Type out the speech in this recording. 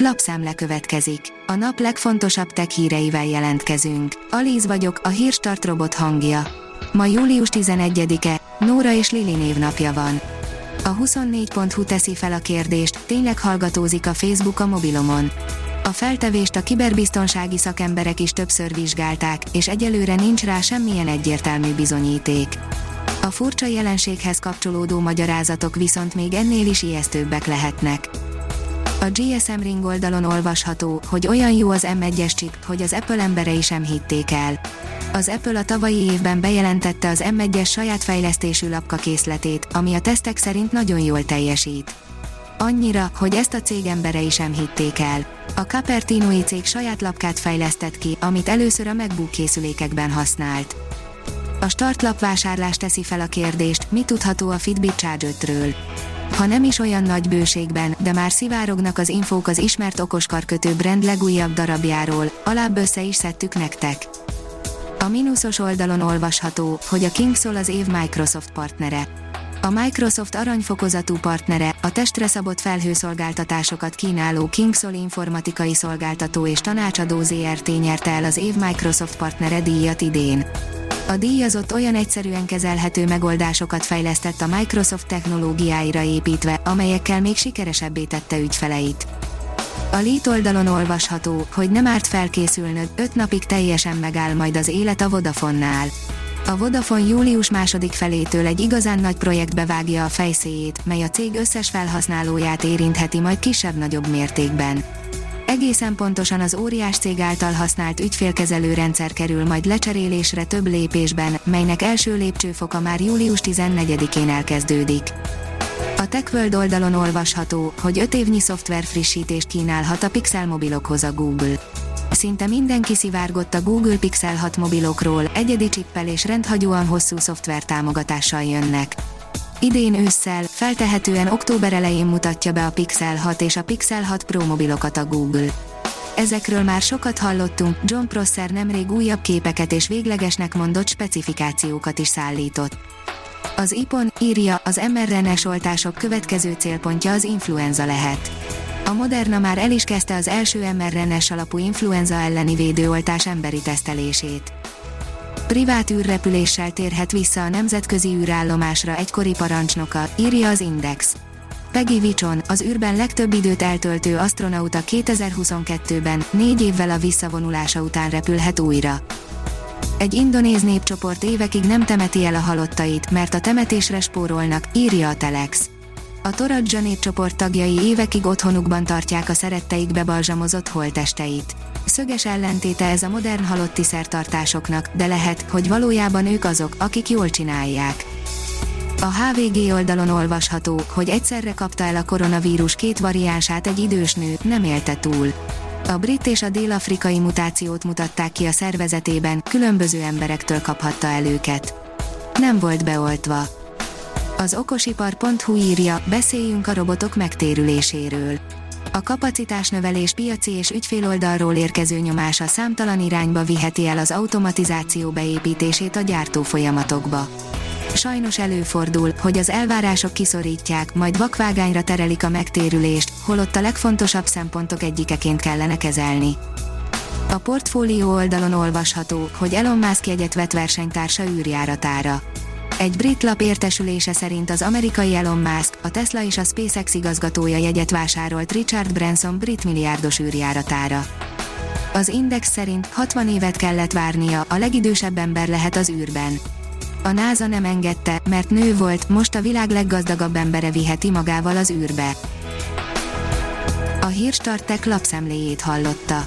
Lapszemle következik. A nap legfontosabb tech híreivel jelentkezünk. Alíz vagyok, a hírstart robot hangja. Ma július 11-e, Nóra és Lili névnapja van. A 24.hu teszi fel a kérdést, tényleg hallgatózik a Facebook a mobilomon. A feltevést a kiberbiztonsági szakemberek is többször vizsgálták, és egyelőre nincs rá semmilyen egyértelmű bizonyíték. A furcsa jelenséghez kapcsolódó magyarázatok viszont még ennél is ijesztőbbek lehetnek. A GSM Ring oldalon olvasható, hogy olyan jó az M1-es chip, hogy az Apple emberei sem hitték el. Az Apple a tavalyi évben bejelentette az M1-es saját fejlesztésű lapka készletét, ami a tesztek szerint nagyon jól teljesít. Annyira, hogy ezt a cég emberei sem hitték el. A Cupertino cég saját lapkát fejlesztett ki, amit először a MacBook készülékekben használt. A startlap vásárlás teszi fel a kérdést, mi tudható a Fitbit Charge 5-ről. Ha nem is olyan nagy bőségben, de már szivárognak az infók az ismert okoskarkötő brand legújabb darabjáról, alább össze is szedtük nektek. A mínuszos oldalon olvasható, hogy a Kingszol az év Microsoft partnere. A Microsoft aranyfokozatú partnere, a testre szabott felhőszolgáltatásokat kínáló Kingszol informatikai szolgáltató és tanácsadó ZRT nyerte el az év Microsoft partnere díjat idén. A díjazott olyan egyszerűen kezelhető megoldásokat fejlesztett a Microsoft technológiáira építve, amelyekkel még sikeresebbé tette ügyfeleit. A Lead oldalon olvasható, hogy nem árt felkészülnöd, 5 napig teljesen megáll majd az élet a Vodafonnál. A Vodafone július második felétől egy igazán nagy projektbe vágja a fejszéjét, mely a cég összes felhasználóját érintheti majd kisebb-nagyobb mértékben. Egészen pontosan az óriás cég által használt ügyfélkezelő rendszer kerül majd lecserélésre több lépésben, melynek első lépcsőfoka már július 14-én elkezdődik. A TechWorld oldalon olvasható, hogy 5 évnyi szoftver frissítést kínálhat a Pixel mobilokhoz a Google. Szinte mindenki szivárgott a Google Pixel 6 mobilokról, egyedi csippel és rendhagyóan hosszú szoftver támogatással jönnek. Idén ősszel, feltehetően október elején mutatja be a Pixel 6 és a Pixel 6 Pro mobilokat a Google. Ezekről már sokat hallottunk, John Prosser nemrég újabb képeket és véglegesnek mondott specifikációkat is szállított. Az IPON írja, az mRNA-s oltások következő célpontja az influenza lehet. A Moderna már el is kezdte az első mRNA-s alapú influenza elleni védőoltás emberi tesztelését. Privát űrrepüléssel térhet vissza a nemzetközi űrállomásra egykori parancsnoka, írja az Index. Peggy Vichon, az űrben legtöbb időt eltöltő astronauta 2022-ben, négy évvel a visszavonulása után repülhet újra. Egy indonéz népcsoport évekig nem temeti el a halottait, mert a temetésre spórolnak, írja a Telex. A Toradja népcsoport tagjai évekig otthonukban tartják a szeretteik bebalzsamozott holtesteit. Szöges ellentéte ez a modern halotti szertartásoknak, de lehet, hogy valójában ők azok, akik jól csinálják. A HVG oldalon olvasható, hogy egyszerre kapta el a koronavírus két variánsát egy idős nő, nem élte túl. A brit és a dél-afrikai mutációt mutatták ki a szervezetében, különböző emberektől kaphatta el őket. Nem volt beoltva. Az okosipar.hu írja, beszéljünk a robotok megtérüléséről. A kapacitásnövelés piaci és ügyféloldalról érkező nyomása számtalan irányba viheti el az automatizáció beépítését a gyártó folyamatokba. Sajnos előfordul, hogy az elvárások kiszorítják, majd vakvágányra terelik a megtérülést, holott a legfontosabb szempontok egyikeként kellene kezelni. A portfólió oldalon olvasható, hogy Elon Musk jegyet vett versenytársa űrjáratára. Egy brit lap értesülése szerint az amerikai Elon Musk, a Tesla és a SpaceX igazgatója jegyet vásárolt Richard Branson brit milliárdos űrjáratára. Az Index szerint 60 évet kellett várnia, a legidősebb ember lehet az űrben. A NASA nem engedte, mert nő volt, most a világ leggazdagabb embere viheti magával az űrbe. A Hírstartek lapszemléjét hallotta.